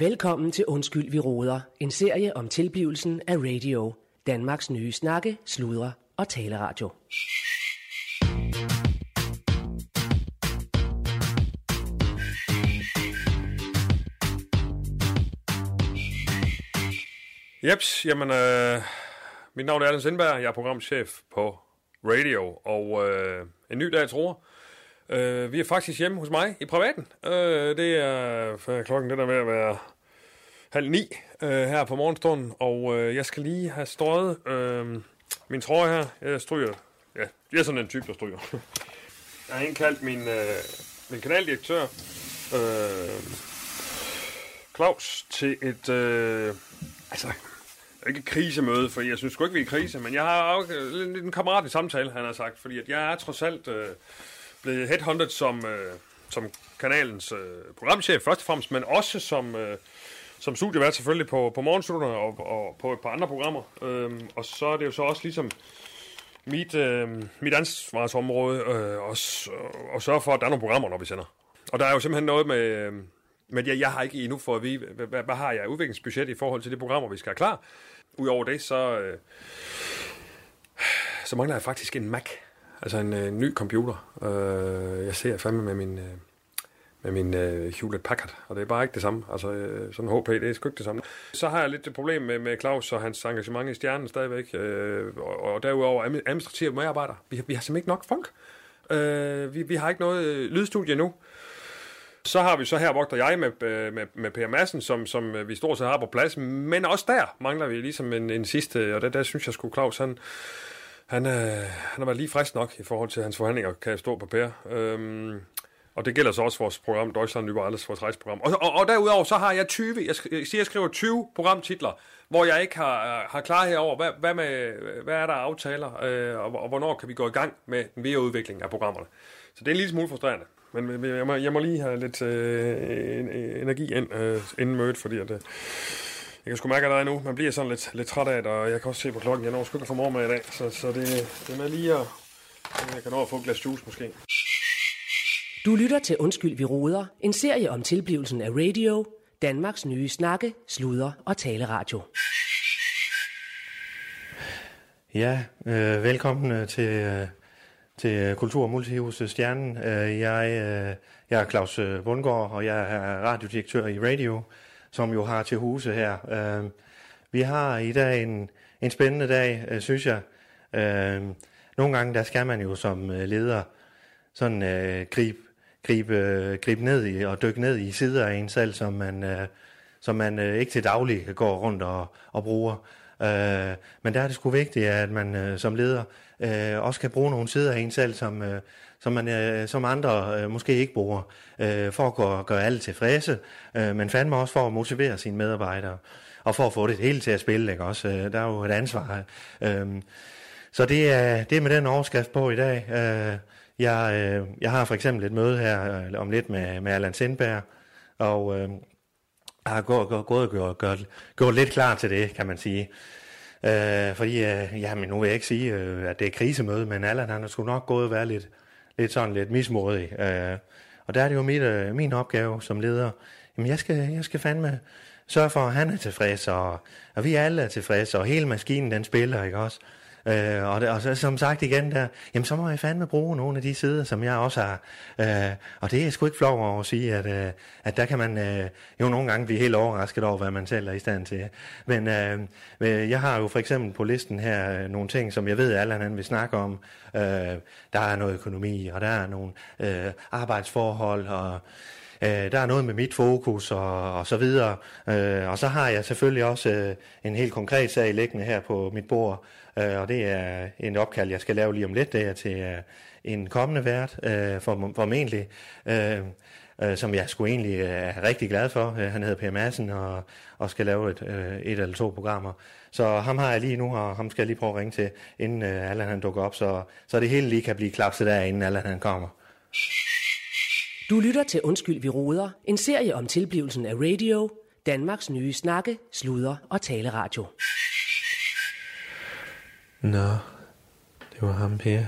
Velkommen til Undskyld, vi råder. En serie om tilblivelsen af radio. Danmarks nye snakke, sludre og taleradio. Jeps, jamen, øh, mit navn er Allan Sindberg, jeg er programchef på radio, og øh, en ny dag, tror øh, Vi er faktisk hjemme hos mig i privaten. Øh, det er for klokken, den er ved at være halv ni øh, her på morgenstunden, og øh, jeg skal lige have strøget øh, min trøje her. Jeg stryger, ja, jeg er sådan en type, der stryger. jeg har indkaldt min, øh, min kanaldirektør, øh, Claus, til et... Øh, altså, ikke krisemøde, for jeg synes sgu ikke, vi er i krise, men jeg har jo en, en kammerat i samtale, han har sagt, fordi at jeg er trods alt øh, blevet headhunted som, øh, som kanalens øh, programchef først og fremmest, men også som, øh, som studievært selvfølgelig på, på morgenstudierne og, og på et par andre programmer. Øhm, og så er det jo så også ligesom mit, øh, mit ansvarsområde øh, og, og sørge for, at der er nogle programmer, når vi sender. Og der er jo simpelthen noget med... Øh, men jeg, jeg har ikke endnu for at vide, hvad, hvad, hvad har jeg udviklingsbudget i forhold til de programmer, vi skal have klar. Udover det, så, øh, så mangler jeg faktisk en Mac. Altså en øh, ny computer. Øh, jeg ser fandme med min, øh, med min øh, Hewlett Packard, og det er bare ikke det samme. Altså øh, sådan en HP, det er sgu ikke det samme. Så har jeg lidt et problem med, med Claus og hans engagement i stjernen stadigvæk. Øh, og, og derudover administrative medarbejdere. Vi, vi har simpelthen ikke nok folk. Øh, vi, vi har ikke noget øh, lydstudie nu. Så har vi så her vogter jeg med, øh, med, med Per Madsen, som, som øh, vi stort set har på plads, men også der mangler vi ligesom en, en sidste, og der, der synes jeg sgu Claus, han, han, øh, han har været lige frisk nok i forhold til hans forhandlinger, kan jeg stå på Per. Øhm, og det gælder så også vores program, Deutschland über alles, vores rejseprogram. Og, og, og derudover så har jeg 20, jeg, jeg siger, jeg skriver 20 programtitler, hvor jeg ikke har, øh, har klarhed over, hvad, hvad, med, hvad er der af aftaler, øh, og, og hvornår kan vi gå i gang med den videre udvikling af programmerne. Så det er en lille smule frustrerende. Men jeg må, jeg må lige have lidt øh, energi ind, øh, inden mødet, fordi at, øh, jeg kan sgu mærke, at der er nu. Man bliver sådan lidt, lidt træt af det, og jeg kan også se på klokken, jeg når sgu ikke få med i dag. Så, så det, det er med lige at... Jeg kan nå at få et glas juice måske. Du lytter til Undskyld, vi råder. En serie om tilblivelsen af radio. Danmarks nye snakke, sluder og taleradio. Ja, øh, velkommen til... Øh til Kultur- og Multihuset Stjernen. Øh, jeg, øh, jeg er Claus øh, Bundgaard, og jeg er radiodirektør i Radio, som jo har til huse her. Øhm, vi har i dag en, en spændende dag, øh, synes jeg. Øhm, nogle gange der skal man jo som øh, leder sådan øh, gribe, gribe, gribe ned i og dykke ned i sider af en selv, som man, som man ikke til daglig går rundt og, og bruger. Øh, men der er det sgu vigtigt, at man øh, som leder øh, også kan bruge nogle sider af en selv, som, øh, som, man, øh, som andre øh, måske ikke bruger, øh, for at gøre, gøre alle tilfredse, øh, men fandme også for at motivere sine medarbejdere, og for at få det hele til at spille, ikke også? Øh, der er jo et ansvar. Øh, så det er, det er med den overskrift på i dag. Øh, jeg, øh, jeg har for eksempel et møde her øh, om lidt med, med Allan Sindberg, og øh, har gået, gået, gået og gjort, gjort, gjort lidt klar til det, kan man sige. Øh, fordi, øh, jamen nu vil jeg ikke sige, øh, at det er krisemøde, men Allan han har sgu nok gået og været lidt, lidt sådan lidt mismodig. Øh, og der er det jo mit, øh, min opgave som leder. Jamen jeg skal, jeg skal fandme sørge for, at han er tilfreds, og, og vi alle er tilfredse, og hele maskinen den spiller, ikke også? Øh, Øh, og, det, og så, som sagt igen der, jamen så må jeg fandme bruge nogle af de sider, som jeg også har. Øh, og det er sgu ikke flov over at sige, at, øh, at der kan man øh, jo nogle gange blive helt overrasket over, hvad man selv er i stand til. Men øh, øh jeg har jo for eksempel på listen her øh, nogle ting, som jeg ved, at Allan vil snakke om. Øh, der er noget økonomi, og der er nogle øh, arbejdsforhold, og Øh, der er noget med mit fokus og, og så videre. Øh, og så har jeg selvfølgelig også øh, en helt konkret sag liggende her på mit bord, øh, og det er en opkald, jeg skal lave lige om lidt, det er til øh, en kommende vært, øh, for, formentlig. Øh, øh, som jeg skulle egentlig er rigtig glad for. Øh, han hedder Per Madsen og, og skal lave et, øh, et eller to programmer. Så ham har jeg lige nu, og ham skal jeg lige prøve at ringe til, inden øh, Allan han dukker op, så, så det hele lige kan blive klapset der, inden Allan han kommer. Du lytter til Undskyld, vi roder, En serie om tilblivelsen af radio. Danmarks nye snakke, sluder og taleradio. Nå, det var ham, Per.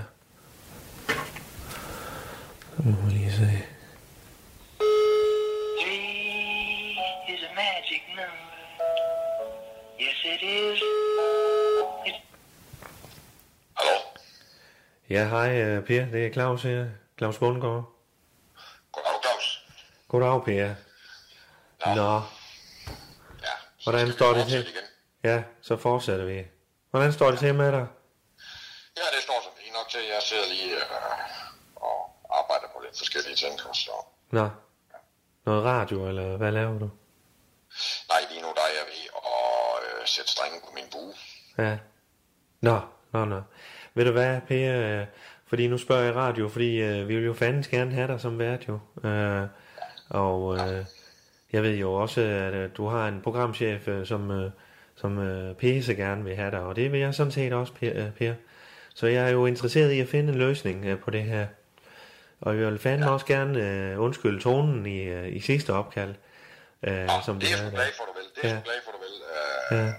Så må vi lige se. magic number. Yes, it is. It Hallo? Ja, hej øh, Per, det er Claus her. Claus Bundgaard. Goddag, Claus. Goddag, Per. Nå. Nå, Ja. så Hvordan står det til? Ja, så fortsætter vi. Hvordan står det til med dig? Ja, det står så fint nok til. Jeg sidder lige øh, og arbejder på lidt forskellige ting. Så. Nå, noget radio, eller hvad laver du? Nej, lige nu der er jeg ved at øh, sætte strenge på min bue. Ja. Nå, nå, nå. Ved du hvad, Per? øh, Fordi nu spørger jeg radio, fordi øh, vi vil jo fandens gerne have dig som vært jo. Øh, og øh, jeg ved jo også, at øh, du har en programchef, øh, som, øh, som øh, pisse gerne vil have dig, og det vil jeg sådan set også, Per. Øh, per. Så jeg er jo interesseret i at finde en løsning øh, på det her. Og jeg vil fandme ja. også gerne øh, undskylde tonen i, øh, i sidste opkald. Øh, Nå, som det er jeg glad for, du vil. Det er jeg Ja. sgu glad for, du vil. Øh, Ja,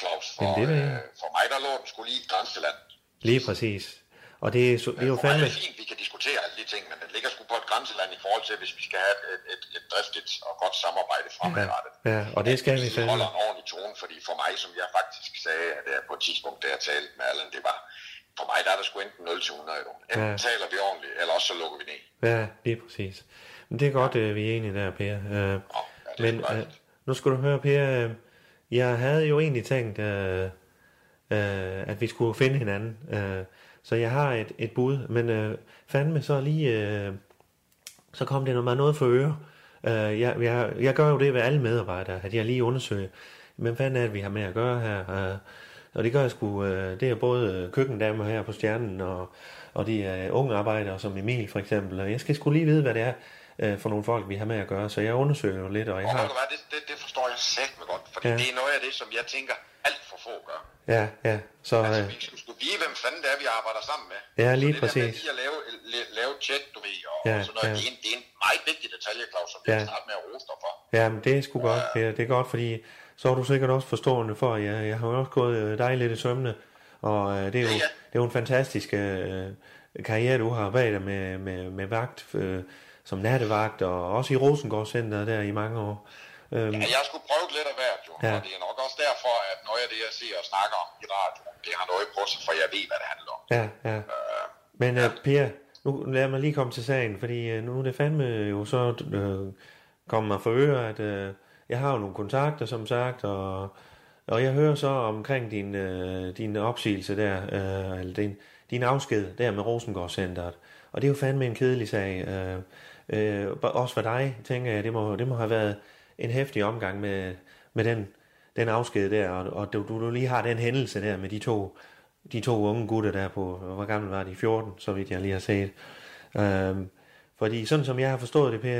Claus, for, Jamen, det jeg. øh, for mig der lå den skulle lige i et grænseland. lige præcis. Og det er, det er jo er fandme... det fint, vi kan diskutere alle de ting, men den ligger sgu grænseland i forhold til, hvis vi skal have et, et, et, driftigt og godt samarbejde fremadrettet. Ja, og det skal vi fandme. holder en ordentlig tone, fordi for mig, som jeg faktisk sagde, at det er på et tidspunkt, da jeg talte med Allan, det var, for mig der er der sgu enten 0 til 100 euro. Enten Ja. taler vi ordentligt, eller også så lukker vi ned. Ja, lige præcis. Men det er godt, øh, vi er enige der, Per. Øh, ja, men dejligt. nu skal du høre, Per. Øh, jeg havde jo egentlig tænkt, øh, øh, at vi skulle finde hinanden. Øh, så jeg har et, et bud, men øh, fandme så lige... Øh, så kom det mig noget for øre. Øh, jeg, jeg, jeg gør jo det ved alle medarbejdere, at jeg lige undersøger, men fanden er det, vi har med at gøre her? Øh, og det gør jeg sgu, øh, det er både køkkendamer her på Stjernen, og, og de er unge arbejdere, som Emil for eksempel. Og jeg skal sgu lige vide, hvad det er øh, for nogle folk, vi har med at gøre, så jeg undersøger jo lidt, og jeg har... det, det, det forstår jeg sagt med godt, fordi Ja. det er noget af det, som jeg tænker, alt for få gør. Ja, ja, så... Altså, Øh, vi skal sgu vide, hvem fanden det er, vi arbejder sammen med. Ja, Så lige det der med præcis. lige at lave, lave, lave tjek, du ved, og, Ja, og sådan noget, ja. det, er en, det er en meget vigtig detalje, Claus, som vi Ja. ja. starte med at rose dig for. Ja, men det er sgu godt, Per. Det er godt, fordi så er du sikkert også forstående for, at jeg, jeg har jo også gået øh, dig lidt i sømne, og øh, det, er jo, Ja, ja. det er jo en fantastisk øh, karriere, du har bag dig med, med, med vagt, øh, som nattevagt, og også i Rosengård Center der i mange år. Øhm, Ja, jeg sgu prøvet lidt af hvert, jo. Ja. Ja. Og det er nok også derfor, at noget af det, jeg ser og snakker om i radio, det har noget på sig, for jeg ved, hvad det handler om. ja, ja. Men øh, Per, nu lad mig lige komme til sagen, fordi øh, nu er det fandme jo så øh, kommet mig for øre, at øh, jeg har jo nogle kontakter, som sagt, og, og jeg hører så omkring din, øh, din opsigelse der, øh, eller din, din afsked der med Rosengård Centeret. Og det er jo fandme en kedelig sag. Øh, øh, også for dig, tænker jeg, det må, det må have været en hæftig omgang med, med den, den afsked der, og, og du, du, lige har den hændelse der med de to, de to unge gutter der på, hvor gammel var de? 14, så vidt jeg lige har set. Øhm, fordi sådan som jeg har forstået det, Per,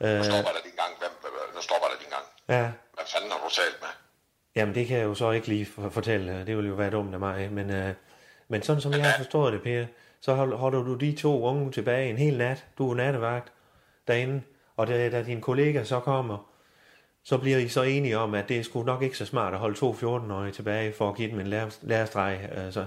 Nu øh, stopper der din gang. Hvem, nu stopper der din gang. ja, Hvad fanden har du talt med? Jamen, det kan jeg jo så ikke lige for- fortælle. Det ville jo være dumt af mig. Men, øh, men sådan som jeg har forstået det, Per, så hold- holder du de to unge tilbage en hel nat. Du er nattevagt derinde. Og da, da din kollega så kommer, så bliver I så enige om, at det er sgu nok ikke så smart at holde to 14-årige tilbage for at give dem en lærer, lærerstreg. Altså,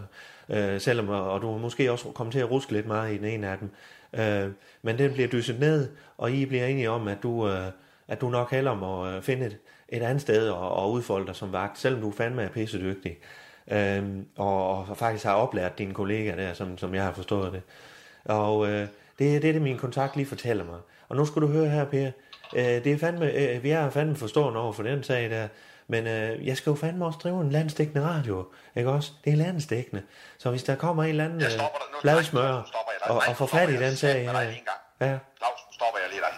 øh, selvom, og du måske også kommer til at ruske lidt meget i den ene af dem. Øh, men den bliver dysset ned, og I bliver enige om, at du, øh, at du nok hellere må øh, finde et, et andet sted og, og udfolde dig som vagt, selvom du fandme er pisse dygtig. Øhm, og, og faktisk har oplært dine kollegaer der, som, som jeg har forstået det. Og øh, det er det, det min kontakt lige fortæller mig. Og nu skal du høre her, Per. Øh, det er fandme, øh, vi er fandme forstående over for den sag der. Men øh, jeg skal jo fandme også drive en landsdækkende radio. Ikke også? Det er landsdækkende. Så hvis der kommer en eller anden øh, stopper dig nu. bladsmør Nej, nu stopper jeg dig. og, og får fat i den sag her. Ja. Claus, stopper jeg lige dig.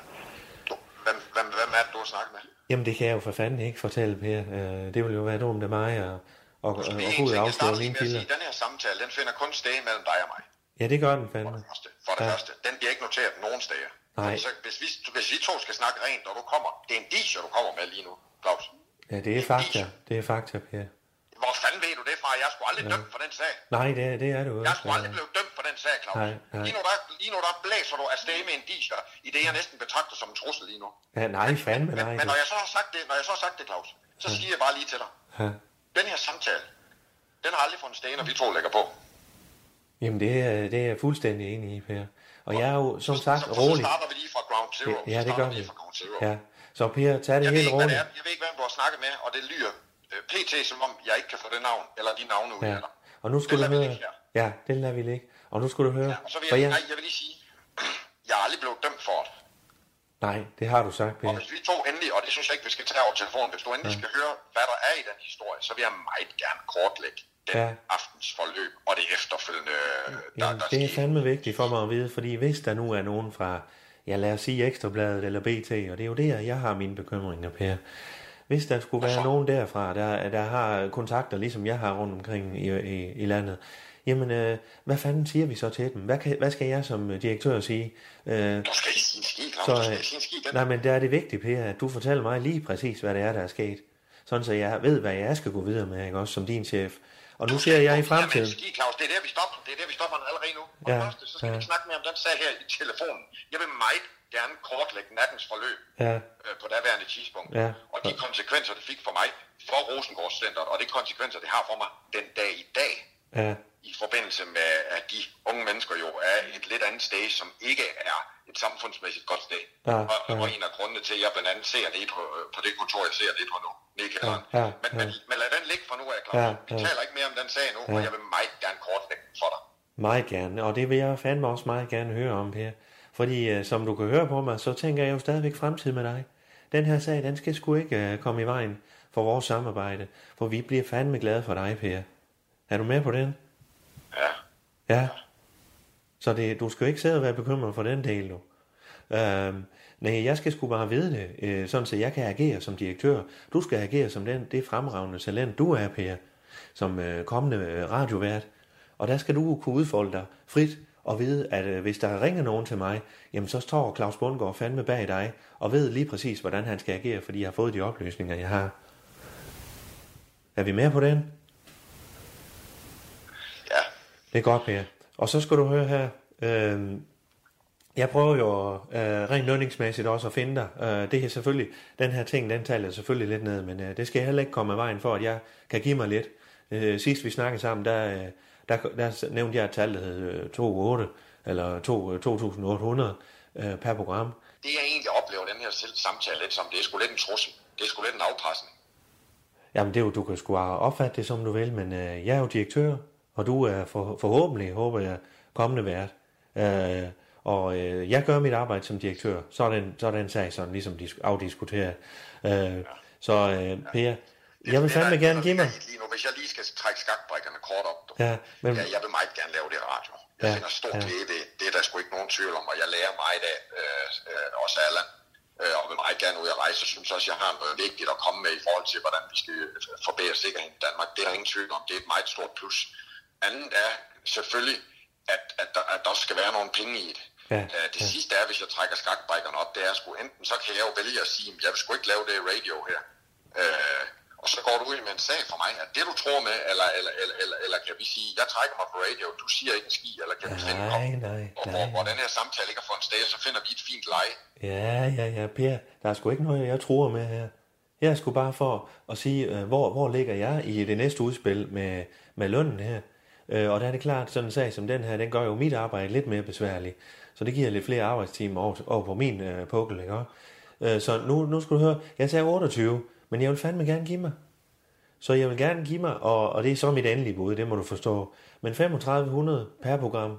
Du, hvem, hvem, hvem er det, du har snakket med? Jamen det kan jeg jo for fanden ikke fortælle, Per. Øh, det vil jo være dumt af mig og, og, Det og er gå ud og ting, jeg afsløre mine kilder. Den her samtale, den finder kun sted mellem dig og mig. Ja, det gør den For fandme. det første. For det Ja. første. Den bliver ikke noteret nogen steder. Nej. Så hvis vi, hvis vi to skal snakke rent, og du kommer, det er en disher, du kommer med lige nu, Claus. Ja, det er fakta. Det er fakta, Per. Hvor fanden ved du det fra? Jeg skulle aldrig dømt for den sag. Nej, det, det er du Jeg også. skulle aldrig blive dømt for den sag, Claus. Nej, nej. Lige, nu der, lige nu der blæser du afsted med en disher, i det jeg næsten betragter som en trussel lige nu. Ja, nej, fandme Men, nej. men du. når jeg så har sagt det, når jeg så har sagt det, Claus, så siger jeg bare lige til dig. Ja. Den her samtale, den har aldrig fundet sted, når vi to lægger på. Jamen, det er, det er jeg fuldstændig enig i, Per. Og jeg er jo, som Så- sagt, så, rolig. Så starter vi lige fra ground zero. Ja, Så det gør vi. fra ground zero. Ja. Så Per, tag det Jeg helt roligt. jeg ved ikke, hvem du har snakket med, og det lyder øh, pt. som om, jeg ikke kan få det navn, eller de navne ud Ja. af dig. Og nu skulle Det du høre... Ja, det lader vi ligge. Og nu skulle du høre... Ja, og så vil jeg, jeg... nej, jeg vil lige sige, jeg er aldrig blevet dømt for det. Nej, det har du sagt, Og Per. hvis vi to endelig, og det synes jeg ikke, vi skal tage over telefonen, hvis du endelig skal høre, hvad der er i den historie, så vil jeg meget gerne kortlægge den Ja. aftens forløb og det efterfølgende, der, Jamen, der det er fandme vigtigt for mig at vide, fordi hvis der nu er nogen fra, ja lad os sige Ekstrabladet eller BT, og det er jo der, jeg har mine bekymringer, Per. Hvis der skulle være nogen derfra, der, der har kontakter, ligesom jeg har rundt omkring i, i, i landet, jamen, øh, hvad fanden siger vi så til dem? Hvad, kan, hvad skal jeg som direktør sige? Øh, Du skal ikke sige skid, så, Du skal skid. Nej, men der er det vigtigt, Per, at du fortæller mig lige præcis, hvad det er, der er sket. Sådan så jeg ved, hvad jeg skal gå videre med, ikke? også som din chef. Og nu ser jeg i fremtiden. Skid, Claus, det er der, vi stopper. Det er der, vi stopper allerede nu. Og Ja, første, så skal ja. vi snakke mere om den sag her i telefonen. Jeg vil meget gerne kortlægge nattens forløb Ja, øh, på daværende tidspunkt. Ja. Og de konsekvenser, det fik for mig, for Rosengård Centeret, og de konsekvenser, det har for mig den dag i dag, ja, i forbindelse med, at de unge mennesker jo er et lidt andet sted, som ikke er et samfundsmæssigt godt sted. Ja, og, ja. og en af grundene til, at jeg blandt andet ser nede på, øh, på det kontor, jeg ser nede på nu, nede i kælderen. Ja, ja, men, ja. men, men lad den ligge for nu af, Claus. Ja, Vi ja. taler ikke mere om den sag nu, og jeg vil meget gerne kortlægge den for dig. meget gerne. Og det vil jeg fandme også meget gerne høre om, Per. Fordi øh, som du kan høre på mig, så tænker jeg jo stadigvæk fremtid med dig. Den her sag, den skal sgu ikke øh, komme i vejen for vores samarbejde. For vi bliver fandme glade for dig, Per. Er du med på den? Ja. Ja. Så det, du skal jo ikke sidde og være bekymret for den del nu. Øhm, nej, jeg skal sgu bare vide det, øh, sådan så jeg kan agere som direktør. Du skal agere som den, det fremragende talent, du er, Per, som øh, kommende øh, radiovært. Og der skal du kunne udfolde dig frit og vide, at øh, hvis der ringer nogen til mig, jamen så står Claus Bundgaard fandme bag dig, og ved lige præcis, hvordan han skal agere, fordi jeg har fået de oplysninger, jeg har. Er vi med på den? Det er godt, Per. Og så skal du høre her. Øh, jeg prøver jo øh, rent lønningsmæssigt også at finde dig. Øh, det er selvfølgelig, den her ting, den taler jeg selvfølgelig lidt ned, men øh, det skal heller ikke komme af vejen for, at jeg kan give mig lidt. Øh, sidst vi snakkede sammen, der, øh, der, der nævnte jeg et tal, der hed øh, 2,8 eller 2, øh, 2.800 øh, per program. Det jeg egentlig oplever den her selv- samtale lidt som, det er sgu lidt en trussel. Det er sgu lidt en afpresning. Jamen det er jo, du kan sgu opfatte det som du vil, men øh, jeg er jo direktør, og du er for, forhåbentlig, håber jeg, kommende vært. Øh, og øh, jeg gør mit arbejde som direktør, så er den, så er den sag sådan ligesom dis- afdiskuteret. Øh, så øh, Per, jeg vil fandme gerne give mig. Lige nu, hvis jeg lige skal trække skakbrækkerne kort op, du. Ja, men Ja, jeg vil meget gerne lave det radio. Jeg Ja, finder stor ja. glæde i det. Det er der sgu ikke nogen tvivl om, og jeg lærer meget af, øh, øh, også Allan, øh, og vil meget gerne ud at rejse. Jeg synes også, jeg har noget vigtigt at komme med i forhold til, hvordan vi skal øh, forbedre sikkerheden i Danmark. Det er der ingen tvivl om. Det er et meget stort plus. Andet er selvfølgelig, at, at, der, at der skal være nogle penge i det. Ja, Øh, det ja. sidste er, hvis jeg trækker skakbrækkerne op, det er sgu enten, så kan jeg jo vælge at sige, at jeg vil sgu ikke lave det radio her. Øh, og så går du ud med en sag for mig, at det du tror med, eller, eller, eller, eller, eller kan vi sige, jeg trækker mig på radio, du siger ikke en ski, eller kan vi finde Nej, nej, og nej. hvor, hvor den her samtale ikke har fundet sted, så finder vi et fint leje. Ja, ja, ja, Per, der er sgu ikke noget, jeg tror med her. Jeg er sgu bare for at sige, øh, hvor, hvor ligger jeg i det næste udspil med, med lønnen her. Øh, og der er det klart, sådan en sag som den her, den gør jo mit arbejde lidt mere besværligt. Så det giver lidt flere arbejdstimer over, over på min øh, pukkel, ikke også? Øh, så nu, nu skal du høre, jeg sagde 28, men jeg vil fandme gerne give mig. Så jeg vil gerne give mig, og, og det er så mit endelige bud, det må du forstå. Men 3500 per program,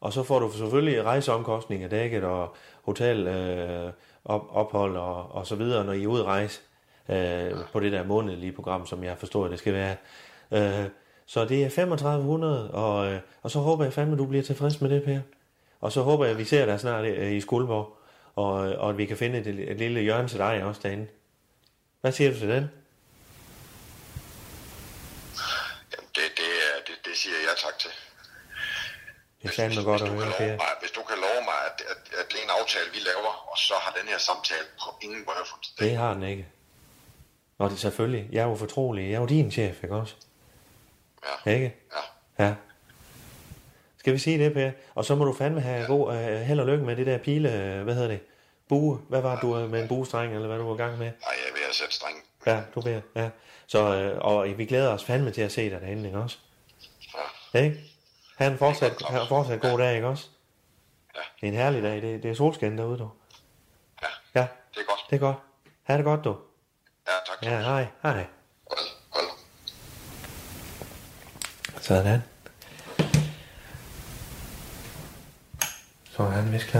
og så får du selvfølgelig rejseomkostninger dækket og hotel, øh, op, ophold og, og så videre, når I er ude at rejse øh, på det der månedlige program, som jeg forstår, det skal være. Øh, så det er 3500, og, øh, og så håber jeg fandme, du bliver tilfreds med det, Per. Og så håber jeg, at vi ser dig snart øh, i Skuldborg, og, og at vi kan finde et, et lille hjørne til dig også derinde. Hvad siger du til den? Jamen, det, det, det, det siger jeg tak til. Det er fandme godt at hvis, du høre, Per. mig, hvis du kan love mig, at, at, at det er en aftale, vi laver, og så har den her samtale på ingen sted. Det har den ikke. Og det er selvfølgelig, jeg er jo fortrolig, jeg er jo din chef, ikke også? Ja. Ikke? Ja. Ja. Skal vi sige det, Per? Og så må du fandme have god uh, held og lykke med det der pile, øh, hvad hedder det? Bue. Hvad var det, du med en buestreng, eller hvad du var i gang med? Nej, jeg er ved at sætte streng. Ja, du ved, ja. Så, øh, og vi glæder os fandme til at se dig derinde, ikke også? Ja. Ikke? Ha' en fortsat, ha' en fortsat god dag, ikke også? Ja. Det er en herlig dag. Det, det er solskin derude, du. Ja. Ja, det er godt. Det er godt. Ha' det godt, du. Ja, tak. Ja, hej. Hej. Hold, hold. Sådan. Så er han vist.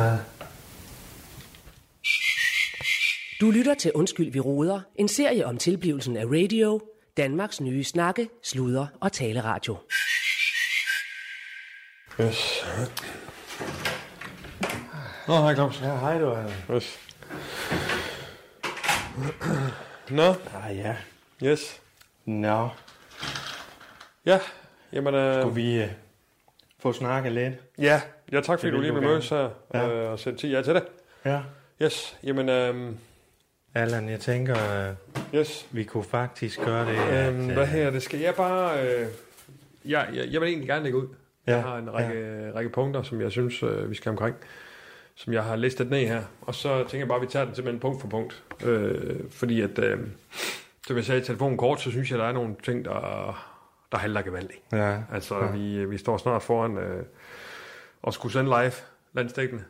Du lytter til Undskyld, vi råder. En serie om tilblivelsen af radio. Danmarks nye snakke, sludre og taleradio. Yes. Nå, hej Claus. Ja, hej du. Allan. Yes. Nå, Ah, ja. yes. Nå, Ja, jamen... Øh, skulle vi uh, få snakket lidt? ja, ja, tak fordi Det du lige vil mødes her Ja. øh, og sætte tid ja til det. Ja. Yes, jamen... Øh, Allan, jeg tænker, uh, yes. vi kunne faktisk gøre det. at, Øhm, øh, hvad her, det skal jeg bare... Øh, jeg, jeg, jeg vil egentlig gerne lægge ud. Ja, Jeg har en række, ja. række punkter, som jeg synes, øh, vi skal omkring, som jeg har listet ned her. Og så tænker jeg bare, at vi tager den simpelthen punkt for punkt. Øh, fordi at, øh, som jeg sagde i telefonen kort, så synes jeg, der er nogle ting, der, der halter gevaldigt. Ja. Altså, Ja. vi, vi står snart foran øh, at skulle sende live landstækkende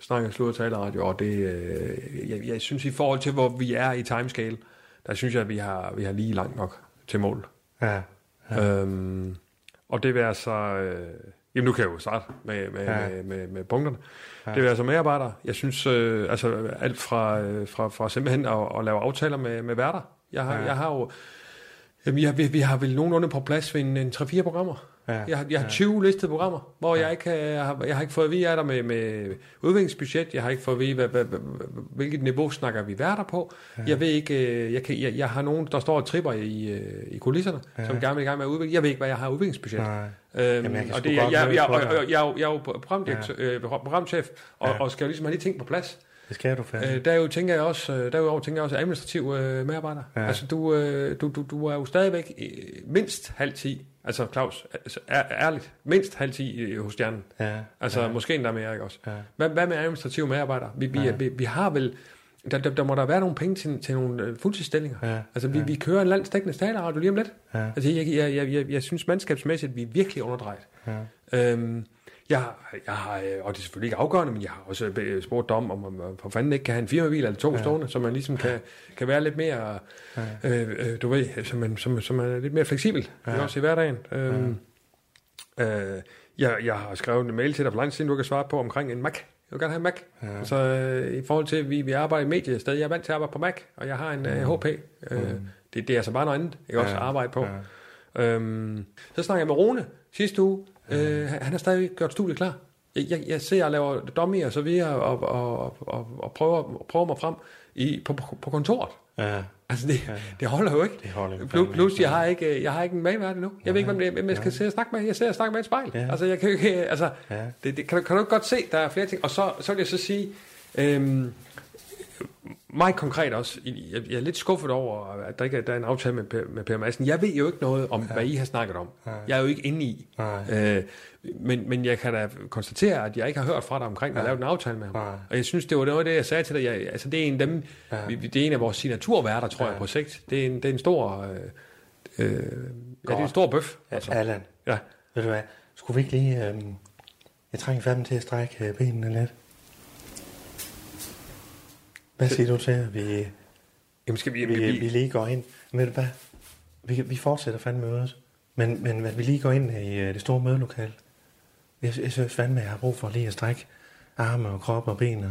snakke slud og taleradio, og det, øh, jeg, jeg synes i forhold til, hvor vi er i timescale, der synes jeg, at vi har, vi har lige langt nok til mål. Ja. Ja. Øhm, og det vil altså... Øh, jamen, nu kan jeg jo starte med, med, Ja. med, med, med punkterne. Ja. Det vil altså medarbejdere. Jeg synes, øh, altså alt fra, øh, fra, fra simpelthen at, at lave aftaler med, med værter. Jeg har, ja. jeg har jo... Jamen, vi, har, vi, vi har vel nogenlunde på plads ved en, en 3-4 programmer. Ja. Jeg har, jeg har 20 listede programmer, hvor jeg ikke har, jeg har, jeg har ikke fået at vide, er der med, med udviklingsbudget, jeg har ikke fået at vide, hvad, hvad, hvad, hvilket niveau snakker vi værter på. Ja. Jeg ved ikke, øh, jeg, kan, jeg, jeg har nogen, der står og tripper i, øh, i kulisserne, ja. som gerne vil i gang med at udvikle. Jeg ved ikke, hvad jeg har udviklingsbudget. Nej. Øhm, Jamen, jeg og det, jeg, jeg, jeg, jeg, jeg, jeg, er jo- jeg er jo programdirektør, øh, programchef, og, Ja. og skal jo ligesom have de ting på plads. Det skal du fandme. Øh, der er jo, tænker jeg også, øh, derudover tænker jeg også administrativ øh, medarbejder. Ja. Altså, du, øh, du, du, du er jo stadigvæk øh, mindst halv ti, altså Claus, altså, er, ærligt, mindst halv ti øh, hos stjernen. ja. Altså, ja. måske endda mere, ikke også? Ja. Hvad, hvad med administrative medarbejdere? Vi, vi, Ja. vi, vi har vel, der, der, der må der være nogle penge til, til nogle øh, fuldtidsstillinger. Ja. Altså, vi, ja. vi kører en landsdækkende taleradio lige om lidt. Ja. Altså, jeg, jeg, jeg, jeg, jeg synes mandskabsmæssigt, vi er virkelig underdrejet. Ja. Øhm, jeg, har- jeg har, øh, og det er selvfølgelig ikke afgørende, men jeg har også øh, spurgt om, om man for fanden ikke kan have en firmabil eller to Ja. ja. stående, så man ligesom kan, kan være lidt mere, Ja. øh, øh, du ved, så man, som, som er lidt mere fleksibel, Ja. ja. også i hverdagen. Øhm, øh, jeg, jeg har skrevet en mail til dig for lang tid siden, du kan svare på omkring en Mac. Jeg vil gerne have en Mac. Ja. Ja. Altså, øh, i forhold til, at vi, vi arbejder i mediet stadig, jeg er vant til at arbejde på Mac, og jeg har en øh, HP. Øh, det, det er altså bare noget andet, jeg også Ja. at arbejde på. Ja. Øhm, så snakker jeg med Rune sidste uge. Øh, han har stadig gjort studiet klar. Jeg, jeg, jeg ser og laver dummy og så videre, og, og, og, og prøver, prøver mig frem i, på, på, på kontoret. Ja. Altså, det, det holder jo ikke. Det holder jo Plus, plus ikke. jeg har ikke, jeg har ikke en medvært endnu. Jeg ved ikke, hvem, det hvem jeg skal sidde og snakke med. Jeg sidder og snakker med et spejl. Ja. Altså, jeg kan jo ikke, altså, Ja. det, det, kan, du, kan du ikke godt se, der er flere ting. Og så, så vil jeg så sige, øhm, meget konkret også, jeg, er lidt skuffet over, at der ikke er, der er en aftale med, Per- med Per Madsen. Jeg ved jo ikke noget om, ja. hvad I har snakket om. Ja. Jeg er jo ikke inde i. Nej. Øh, men, men jeg kan da konstatere, at jeg ikke har hørt fra dig omkring, at ja. lave en aftale med ham. Nej. Og jeg synes, det var noget af det, jeg sagde til dig. Jeg, altså, det er en af dem, Ja. ja. vi, det er en af vores signaturværter, tror Ja. ja. jeg, på sigt. Det er en, det er en stor... Øh, øh, ja, det er en stor bøf. Altså. Allan, Ja. ved du hvad? Skulle vi ikke lige... Øhm, jeg trænger fandme til at strække øh, benene lidt. Hvad siger du til, at vi, Jamen, skal vi, vi, vi, vi lige går ind? Ved du hvad? Vi, vi fortsætter fandme mødet. Men, men at vi lige går ind i øh, det store mødelokale. Jeg, jeg synes fandme, at jeg har brug for lige at strække arme og krop og ben. Og,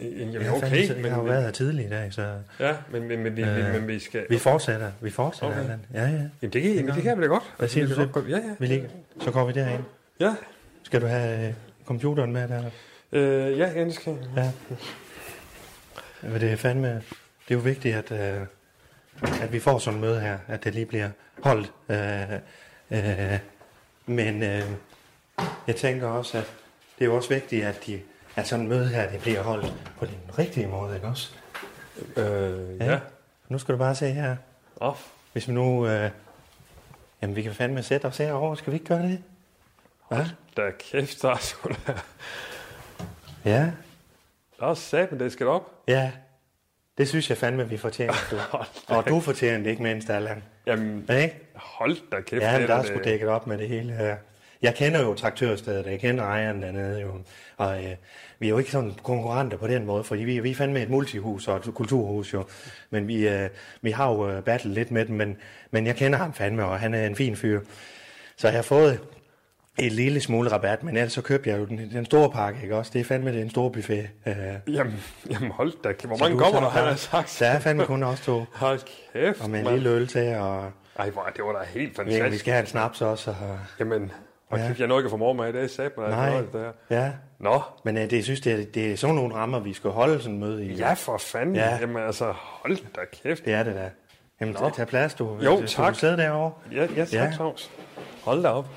jamen, jeg, okay, fandme, men, jeg har jo været her tidligere i dag, så ja, men, men, men, Øh, øh, men, vi skal... vi fortsætter. Vi fortsætter, Okay. Ja, ja. Jamen, det kan, jamen, det kan vi da godt. Hvad siger du til? Ja, ja. Vi lige, så går vi derind. Ja, Skal du have øh, computeren med der? øh, ja, det skal jeg. Ja. Men det er fandme... Det er jo vigtigt, at, øh, at vi får sådan et møde her, at det lige bliver holdt. Øh, øh, men øh, jeg tænker også, at det er jo også vigtigt, at, de, at sådan et møde her, det bliver holdt på den rigtige måde, ikke også? Øh, Ja. ja. Nu skal du bare se her. Oh, Hvis vi nu... Øh, jamen, vi kan fandme sætte os herovre. Skal vi ikke gøre det? Hvad? der kæft, der er sgu da... Ja. Er sat, men det skal op. Ja. Det synes jeg fandme, vi fortjener. Du. Og du fortjener det ikke mindst, Allan. Jamen, Ikke? hold da kæft. Ja, men der er sgu dækket op med det hele her. jeg kender jo traktørstedet, jeg kender ejeren dernede jo, og øh, vi er jo ikke sådan konkurrenter på den måde, fordi vi, vi er fandme et multihus og et kulturhus jo, men vi, øh, vi har jo øh, battlet lidt med dem, men, men jeg kender ham fandme, og han er en fin fyr. Så jeg har fået et lille smule rabat, men ellers så købte jeg jo den, den store pakke, ikke også? Det er fandme den store buffet. Øh, Jamen, jamen hold da. Hvor mange kommer så der, han har- sagt? Der er fandme kun os to, Hold kæft, og med en lille øl til, og Ej, hvor, det var da helt fantastisk. vi skal have en snaps også. Og, Jamen, og Ja. kæft, jeg nåede ikke at få mor med i det, sagde mig. Nej. Det her. ja, Nå, men øh, det, jeg synes, det er, det er sådan nogle rammer, vi skal holde sådan en møde i. ja for fanden. Ja. Jamen altså, hold da kæft. Det er det da. Jamen, tag, tag plads, du. Jo, Skal tak. Du sidde derovre. Ja, ja tak, Ja. Claus. Hold da op.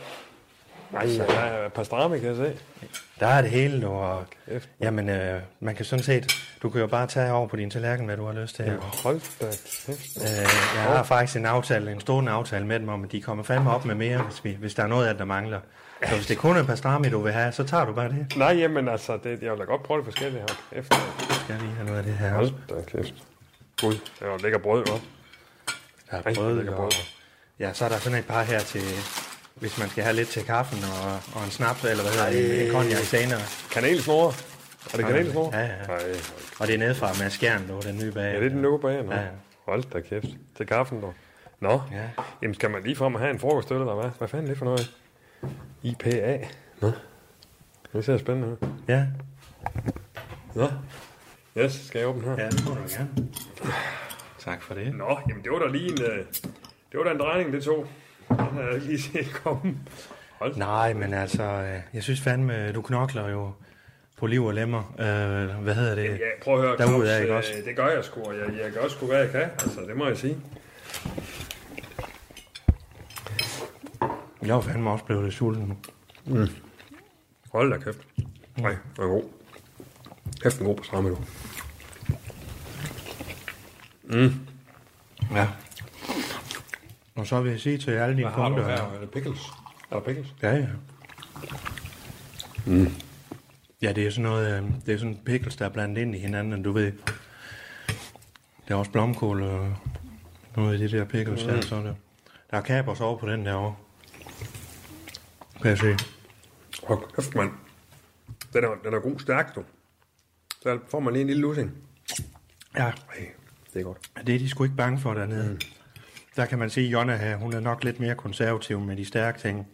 Nej, der er pastrami, kan jeg se. Der er det hele, du. Og, Kæft. jamen, øh, man kan sådan set, du kan jo bare tage over på din tallerken, hvad du har lyst til. Jamen, hold da kæft. Øh, jeg har faktisk en aftale, en stående aftale med dem om, at de kommer fandme op med mere, hvis, vi, hvis der er noget af det, der mangler. Så hvis det kun er pastrami, du vil have, så tager du bare det. Nej, jamen altså, det, jeg vil da godt prøve det forskellige her. Kæft. Skal lige have noget af det her Hold da kæft. Gud, det var lækker brød, hva'? Der er brød, lækker og, brød. ja, så er der sådan et par her til, hvis man skal have lidt til kaffen og, og en snaps, eller hvad hedder det, en cognac senere. Kanelsnore. Er det kanelsnore? Ja, ja. Nej, Og det er nede fra Mads Skjern, du, den nye bag. ja, det er den nu bag. Ja. Hold da kæft. Til kaffen, dog. Nå, Ja. jamen skal man lige frem og have en frokostøl, eller hvad? Hvad fanden er det for noget? IPA. Nå. Det ser spændende ud. Ja, Nå. Yes, skal jeg åbne her? ja det må du gerne. Tak for det. Nå, jamen det var da lige en... øh, Det var da en drejning, det tog. Den havde jeg ikke lige set komme. Hold. Nej, men altså, øh, jeg synes fandme, du knokler jo på liv og lemmer. Øh, hvad hedder det? Ja, prøv at høre, Derude Claus, er, ikke øh, også? det gør jeg sgu, og jeg, jeg gør sgu, hvad jeg kan. Altså, det må jeg sige. Jeg var fandme også blevet lidt sulten nu. Hold da kæft. Nej, det er god. Kæft en god på stramme, du. Ja. Og så vil jeg sige til alle dine punkter. Er det pickles? Er der pickles? Ja, ja. Mm. Ja, det er sådan noget, øh, det er sådan pickles, der er blandet ind i hinanden, du ved. Der er også blomkål og noget af de der pickles mm. der, så der. Der er kapers over på den derovre. Kan jeg se. Hold kæft, mand. Den er, den er god stærk, du. Så får man lige en lille lussing. Ja, Ej, det er godt. det er de sgu ikke bange for dernede. Mm. Der kan man sige, at Jonna hun er nok lidt mere konservativ med de stærke ting.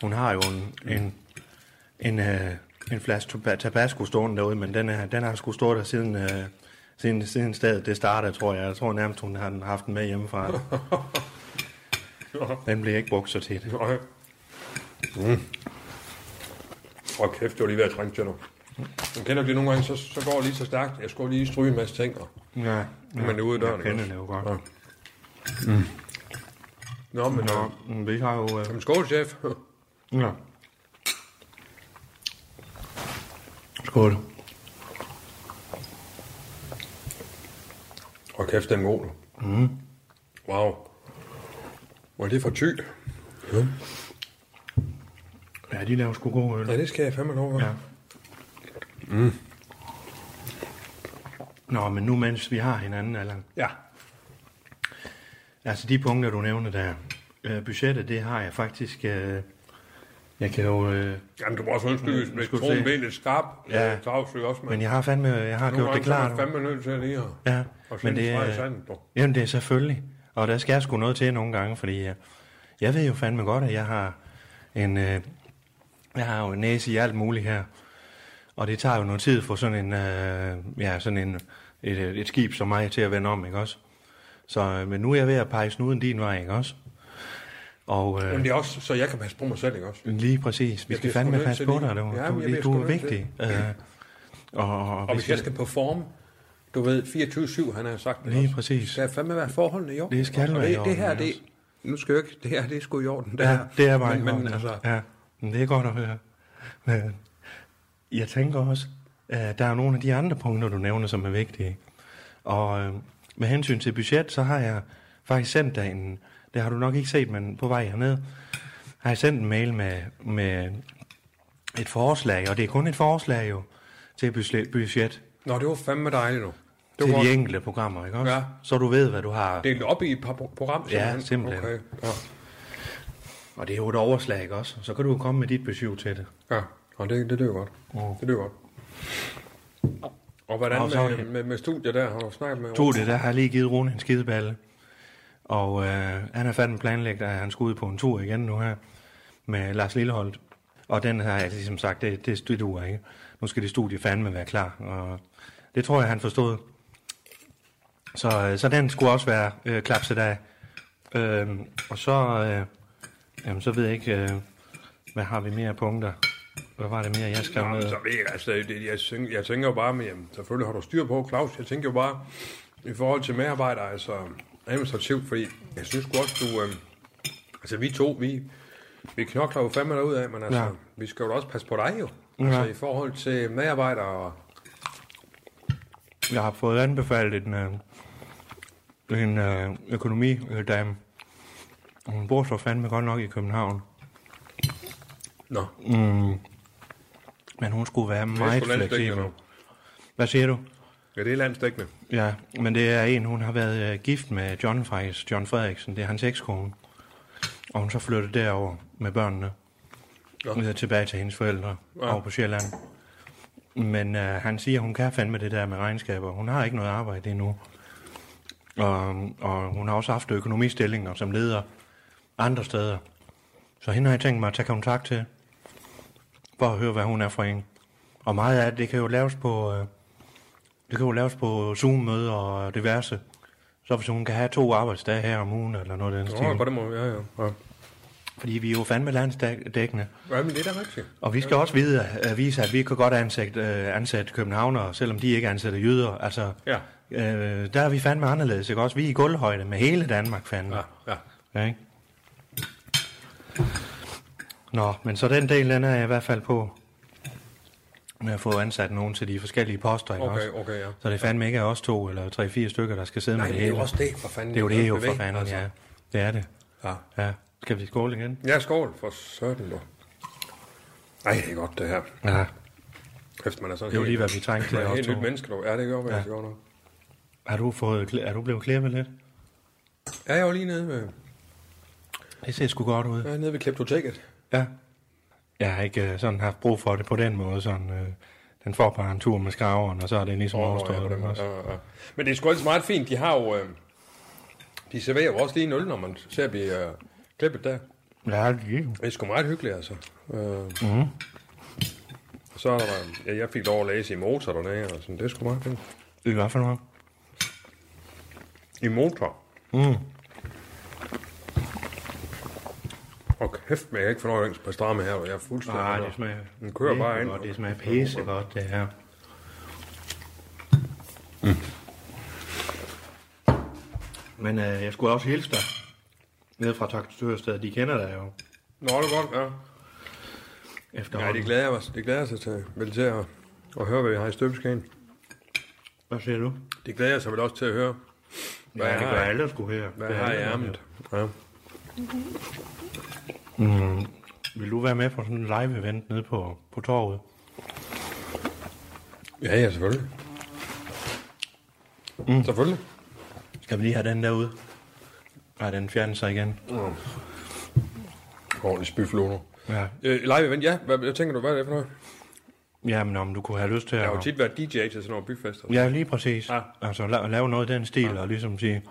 Hun har jo en, en, en, øh, en flaske tabasco stående derude, men den, er, den har sgu stået der siden, øh, siden, siden stedet det startede, tror jeg. Jeg tror nærmest, hun har den- haft den med hjemmefra. den bliver ikke brugt så tit. Mm. Hold kæft, det var lige ved at trænge til nu. Man kender det nogle gange, så, så går det lige så stærkt. Jeg skulle lige stryge en masse ting, og Ja, man er ude i døren. Jeg kender det jo godt. Ja. Mm. Nå, men Nå, øh, vi har jo... Øh, jamen, skål, chef. ja. Skål. Hold kæft, den er god. Mm. Wow. Hvor er det for tyk? Ja, de laver sgu god øl. Ja, det skal jeg fandme lov. Ja. Ja. Nå, men nu mens vi har hinanden, Allan. ja. Altså de punkter, du nævner der. Øh, budgettet, det har jeg faktisk... Øh, jeg kan jo... Øh, Jamen, du må også undskylde, hvis se. blev lidt skarp. Ja. Claus, ikke også, men jeg har fandme... Jeg har gjort det gange så er klart. fandme nødt til at lige at Ja, og men det, er- sandet, du. jamen det er selvfølgelig. Og der skal jeg sgu noget til nogle gange, fordi jeg, jeg ved jo fandme godt, at jeg har en... Øh, jeg har jo en næse i alt muligt her. Og det tager jo noget tid for sådan en... Øh, ja, sådan en... Et, et skib som mig til at vende om, ikke også? Så, øh, men nu er jeg ved at pege snuden din vej, ikke også? Og øh, Men det er også, så jeg kan passe på mig selv, ikke også? lige præcis. Vi Jeg skal fandme passe på dig, du. Ja, du, jeg du er vigtig. Øh, og, og, Og hvis jeg skal performe, du ved, 24-7, han har sagt det Lige også. præcis. Skal fandme være forholdene i orden. Det skal være i det, det her, orden, det, nu skal jeg ikke, det her, det er sgu i orden. Det Ja, her. det er bare men, men, altså, Ja, men det er godt at høre. Men jeg tænker også, at der er nogle af de andre punkter, du nævner, som er vigtige. Og øh, med hensyn til budget, så har jeg faktisk sendt dig en, det har du nok ikke set, men på vej herned, har jeg sendt en mail med, med et forslag, og det er kun et forslag jo, til budget, Nå, det var fandme dejligt nu. Det til var de enkelte programmer, ikke også? Ja. Så du ved, hvad du har. delt op i et par pro- program. Ja, simpelthen. Okay. Ja. Og det er jo et overslag, ikke også? Så kan du jo komme med dit besøg til det. Ja, og det, det lyder godt. Det lyder godt. Og hvordan Og så- med, med, med studiet der? Har du snakket med To det der har jeg lige givet Rune en skideballe. Og øh, han har fandme planlagt, at han skulle ud på en tur igen nu her med Lars Lilleholdt. Og den har jeg ligesom sagt, det, det, det duer ikke. Nu skal det studie fandme være klar. Og det tror jeg, han forstod. Så, øh, så den skulle også være øh, klapset af. Øh, og så, øh, jamen, så ved jeg ikke, øh, hvad har vi mere punkter? Hvad var det mere, jeg skrev ned? så ved jeg, altså, det, jeg, tænker, jeg tænker jo bare, men jamen, selvfølgelig har du styr på, Claus. Jeg tænker jo bare, i forhold til medarbejdere, altså administrativt, fordi jeg synes også, du... Øh, altså, vi to, vi, vi knokler jo fandme derud af, men altså, Ja. vi skal jo også passe på dig jo. Altså, Ja. i forhold til medarbejdere og... Jeg har fået anbefalet en, øh, en øh, økonomidame. Hun bor så fandme godt nok i København. Nå, Men hun skulle være meget fleksibel. Hvad siger du? Ja, det er landsdækkende. Ja, men det er en, hun har været øh, gift med John faktisk, John Frederiksen. Det er hans ekskone. Og hun så flyttede derover med børnene. Ja. Tilbage til hendes forældre Ja. over på Sjælland. Men øh, han siger, hun kan fandme det der med regnskaber. Hun har ikke noget arbejde endnu. Og, og hun har også haft økonomistillinger som leder andre steder. Så hende har jeg tænkt mig at tage kontakt til. For at høre, hvad hun er for en. Og meget af det, det kan jo laves på... Øh, det kan jo laves på Zoom-møder og diverse. Så hvis hun kan have to arbejdsdage her om ugen, eller noget af den stil. på den måde, ja, ja. ja. Fordi vi er jo fandme landsdækkende. Ja, men det er da rigtigt. Og vi skal også vide, at vise, at vi kan godt ansætte, øh, ansætte københavnere, selvom de ikke ansætter jyder. Altså, Ja, øh, der er vi fandme anderledes, ikke også? Vi er i gulvhøjde med hele Danmark, fandme. ja, ja. Ja, ikke? Nå, men så den del, den er jeg i hvert fald på med at få ansat nogen til de forskellige poster, ikke Okay, også? okay, ja. Så det fandme ikke er os to eller tre-fire stykker, der skal sidde Nej, med det det er hele. jo også det, for fanden. Det er jo det, jo for fanden, altså. ja. Det er det. Ja. Ja. Skal vi skåle igen? Ja, skål for sådan du. Ej, det er godt det her. Ja. Kæft, man er sådan Det er jo lige, hvad vi trængte til Man er helt nyt menneske, dog. Ja, det gør vi Ja. godt nok. Er du, fået, er du blevet klippet lidt? Ja, jeg var lige nede ved, Det ser sgu godt ud. ja, nede ved Kleptoteket. Ja. Jeg har ikke øh, sådan haft brug for det på den måde. Sådan, øh, den får bare en tur med skraveren, og så er det ligesom nå, overstået. ja, måde. også? ja, ja. Men det er sgu altid meget fint. De har jo... Øh, de serverer jo også lige en øl, når man ser blive øh, klippet der. Ja, det er. Det er sgu meget hyggeligt, altså. Øh, Mhm. Så er der, ja, jeg fik lov at læse i motor dernede, og sådan. det er sgu meget fint. I hvert fald noget. I motor. Mm. Og kæft, men jeg ikke noget på stramme her, og jeg er fuldstændig... Nej, det smager... Den kører det bare ind. Godt, det smager pisse godt, det her. Men øh, jeg skulle også hilse dig. Nede fra Traktørstedet, de kender dig jo. Nå, det er godt, ja. Ja, Efterhånden. det glæder jeg mig. Det glæder jeg sig til, vel til at, at høre, hvad vi har i støbeskæen. Hvad siger du? Det glæder jeg sig vel også til at høre, hvad Ja, jeg det gør alle sgu her. hvad jeg har i ærmet. Ja. Mm. Vil du være med på sådan en live-event nede på, på torvet? ja, ja, selvfølgelig. Mm. Selvfølgelig. Skal vi lige have den derude? Nej, den fjerner sig igen. Ordentlig spyfloner. Ja. Øh, live event, ja. Hvad, hvad tænker du, hvad er det for noget? Jamen, om du kunne have lyst til Jeg at... har jo tit været DJ til sådan nogle byfester. Ja, lige præcis. Ja. Ja. Altså, la- lave noget i den stil, ja. og ligesom sige,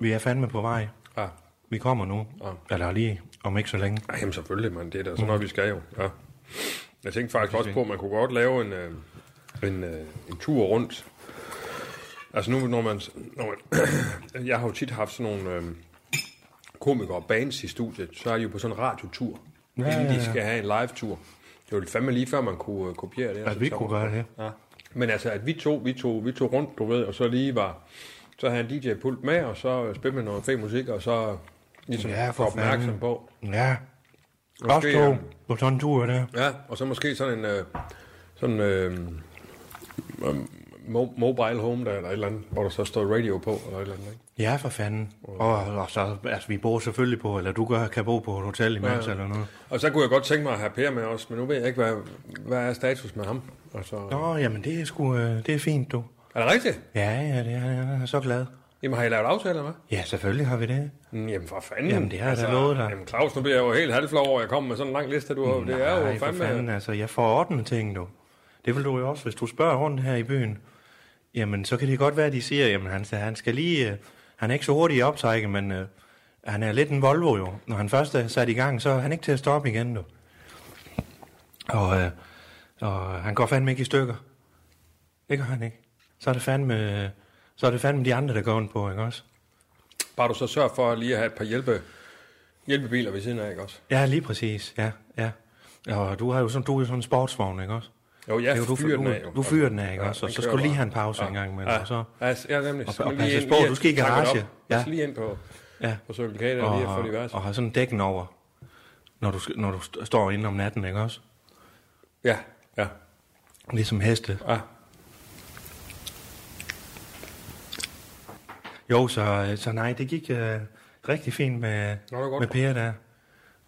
vi er fandme på vej. Ja. Vi kommer nu. Ja. Eller lige om ikke så længe. Ej, jamen selvfølgelig, man. Det er da sådan noget, vi skal jo. Ja. Jeg tænkte faktisk også på, at man kunne godt lave en, øh, en, øh, en tur rundt. Altså nu, når man... Når man jeg har jo tit haft sådan nogle øh, komikere og bands i studiet, så er de jo på sådan en radiotur, ja, inden ja, de ja. skal have en live-tur. Det var lidt fandme lige før, man kunne øh, kopiere det. At vi kunne gøre det. Ja. Men altså, at vi to, vi to, vi to rundt, du ved, og så lige var... Så havde en DJ-pult med, og så spillede man noget fed musik, og så ligesom Ja, for opmærksom fanden. på. Ja. Måske, Også to øh, på sådan en tur der. Ja, og så måske sådan en øh, sådan øh, mo- mobile home der, eller et eller andet, hvor der så står radio på, eller et eller andet, ikke? Ja, for fanden. Og, og så, altså, vi bor selvfølgelig på, eller du gør, kan bo på et hotel imens, Ja, ja, eller noget. Og så kunne jeg godt tænke mig at have Per med os, men nu ved jeg ikke, hvad, hvad er status med ham? Altså, Nå, jamen det er sgu, øh, det er fint, du. er det rigtigt? Ja, ja, det er, jeg er så glad. Jamen, har I lavet aftaler med? Ja, selvfølgelig har vi det. Mm, Jamen, for fanden. Jamen, det har jeg da lovet dig. Jamen, Claus, nu bliver jeg jo helt halvflov over, at jeg kommer med sådan en lang liste, du har. Det er jo Nej, for fandme... fanden, altså, jeg får ordnet ting, du. Det vil du jo også, hvis du spørger rundt her i byen. Jamen, så kan det godt være, at de siger, jamen, han, han skal lige... øh, han er ikke så hurtig i optrækket, men øh, han er lidt en Volvo, jo. Når han først er sat i gang, så er han ikke til at stoppe igen, du. Og, øh, og han går fandme ikke i stykker. Det gør han ikke. Så er det fandme, så er det fandme de andre, der går ondt på, ikke også? Bare du så sørger for lige at have et par hjælpe, hjælpebiler ved siden af, ikke også? Ja, lige præcis, ja, ja. Og du har jo sådan, du er jo sådan en sportsvogn, ikke også? Jo, jeg jo, du, fyrer den af, jo. du fyrer den af, ikke Ja, også? Og så skal du lige have en pause Ja. en gang imellem. Ja, Og så, ja, nemlig. Og- og ind- på, du skal i garage. Ja. Ja. lige ind på, ja. på Circle K, der og, lige at få diverse. og har sådan dækken over, når du, skal- når du st- står inde om natten, ikke også? Ja, ja, Ligesom heste. ja. Jo, så, så nej, det gik øh, rigtig fint med, Nå, var med Per der.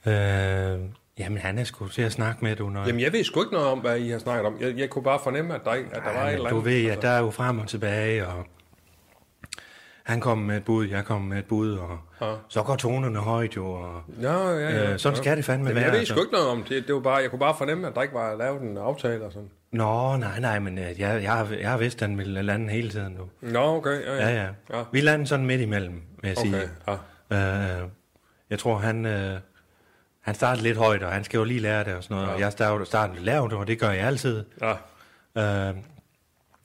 Øh, jamen, han er sgu til at snakke med, du. Når, Jamen, jeg ved sgu ikke noget om, hvad I har snakket om. Jeg, jeg kunne bare fornemme, at der, at der var Ja, et eller Du andet. ved, at altså. der er jo frem og tilbage, og han kom med et bud, jeg kom med et bud, og Ja. så går tonerne højt jo, og Ja, ja, ja. Øh, sådan skal det fandme Jamen, være, Jeg ved altså. sgu ikke noget om det. det var bare, jeg kunne bare fornemme, at der ikke var lavet en aftale og sådan. Nå, nej, nej, men øh, jeg, jeg, har, jeg har vidst, at han ville lande hele tiden nu. Nå, okay. Ja, Ja, ja. ja. Vi lander sådan midt imellem, vil jeg Okay, sige. ja. Øh, jeg tror, han, øh, han startede lidt højt, og han skal jo lige lære det og sådan noget. Ja. Og jeg startede, startede lavt, og det gør jeg altid. ja. Øh,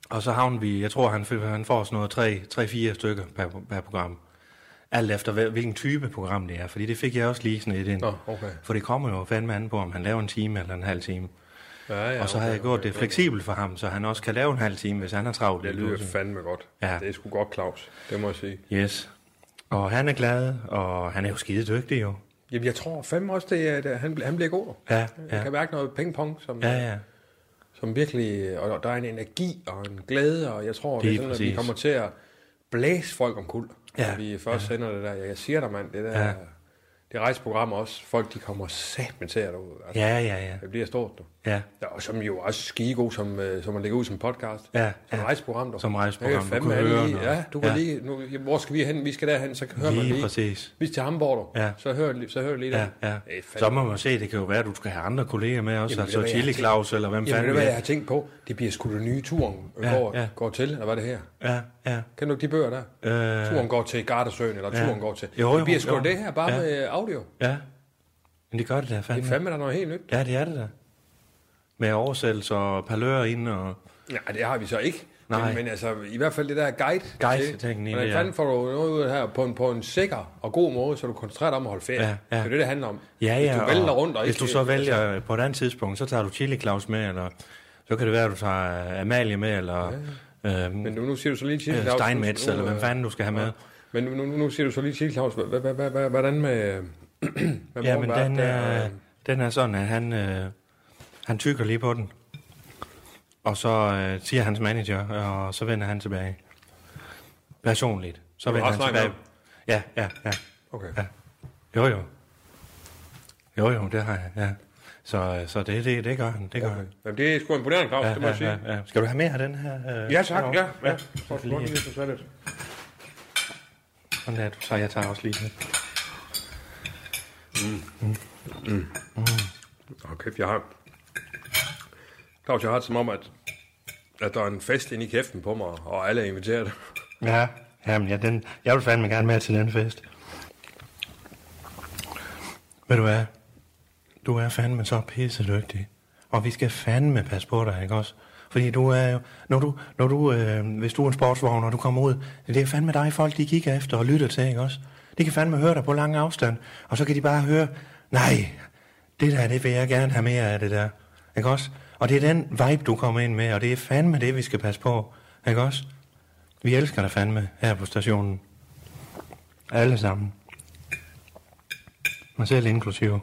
og så havner vi, jeg tror, han, han får sådan noget 3-4 stykker per, per program. Alt efter hvilken type program det er, fordi det fik jeg også lige sådan lidt ind. Nå, okay. For det kommer jo fandme an på, om han laver en time eller en halv time. Ja, ja, og så har jeg gjort det fleksibelt for ham, så han også kan lave en halv time, hvis han har travlt. Det lyder fandme godt. Ja. Det er sgu godt, Claus. Det må jeg sige. Yes. Og han er glad, og han er jo skide dygtig jo. Jamen, jeg tror fandme også, det er, at han, han bliver god. Ja, Jeg ja. kan mærke noget pingpong, som, Ja, ja. som virkelig... Og der er en energi og en glæde, og jeg tror, det er sådan, at vi kommer til at blæse folk om kul, Ja, vi først sender det der. Jeg siger dig, mand, det der... Ja. Det rejseprogram også, folk de kommer satme til at ud. Altså, Ja, ja, ja. Det bliver stort, du. Ja, Ja, og som jo også skige god, som, øh, som at lægge ud som podcast. Ja, Som ja. rejseprogram, du. Som rejseprogram, du kan høre lige, noget. Ja, du kan Ja. lige... Nu, hvor skal vi hen? Vi skal derhen, så hører man lige lige. præcis. Vi skal til Hamburg. Ja. Så hører, så hører lige Ja, der. ja. Det Så må man se, det kan jo være, at du skal have andre kolleger med også. Jamen, altså Chili Claus, eller hvem Jamen, det fanden er, jeg har tænkt på. Det bliver sgu det nye turen Ja, går, ja. går til, eller hvad det her? Ja, ja. Kan du ikke de bøger der? Øh, Turen går til Gardasøen, eller turen går til... Jo, jo, det bliver sgu det her, bare med audio. Ja. Men det gør det da Det er fandme. fandme der er noget helt nyt. Ja, det er det da. Med oversættelser og palører ind og... Ja, det har vi så ikke. Nej. Men, men altså, i hvert fald det der guide. Hvordan det, ja. fanden får du noget ud af det her på en, på en sikker og god måde, så du koncentrerer dig om at holde ferie? Ja, ja. Det er det, det handler om. Ja, Hvis ja, du vælter rundt og hvis ikke... du så vælger på et andet tidspunkt, så tager du Chili Claus med, eller så kan det være, at du tager Amalie med, eller ja. øhm, Men nu, nu siger du så lige Chili øh, Claus. Steinmetz, eller hvem øh, fanden du skal have med. Men nu, nu, nu siger du så lige Chili Claus. Hvordan med... Ja, men den er, den er sådan, at han, øh, han tykker lige på den. Og så øh, siger hans manager, og så vender han tilbage. Personligt. Så vender han tilbage. Ja, ja, ja. Okay. Ja. Jo, jo. Jo, jo, det har jeg, ja. Så, øh, så det, det, det gør han, det gør Okay. han. Jamen, det er sgu imponerende, Claus, Ja, det må jeg sige. ja, ja, ja. Skal du have mere af den her? Øh, Ja, tak. Ja, ja. ja. Så skal du lige så lidt. Sådan der, du tager, jeg tager også lige lidt. Okay, jeg har... Claus, jeg har det som om, at, at der er en fest inde i kæften på mig, og alle er inviteret. Ja, jamen, ja, den, jeg vil fandme gerne med til den fest. Ved du hvad? Du er fandme så pisse dygtig. Og vi skal fandme passe på dig, ikke også? Fordi du er jo, når du, når du, øh, hvis du er en sportsvogn, og du kommer ud, det er fandme dig, folk de kigger efter og lytter til, ikke også? De kan fandme høre dig på lang afstand, og så kan de bare høre, nej, det der, det vil jeg gerne have mere af det der, ikke også? Og det er den vibe, du kommer ind med, og det er fandme det, vi skal passe på, ikke også? Vi elsker dig fandme her på stationen. Alle sammen. Mig selv inklusive.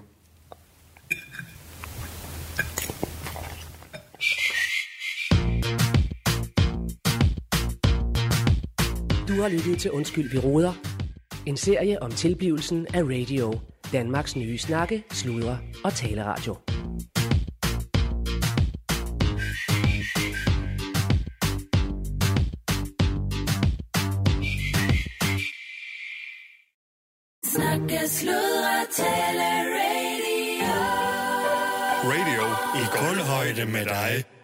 Har lyttet til Undskyld, vi råder. En serie om tilblivelsen af radio. Danmarks nye snakke, sludre og taleradio. Snakke, sludre, tale, radio. Radio i kulhøjde med dig.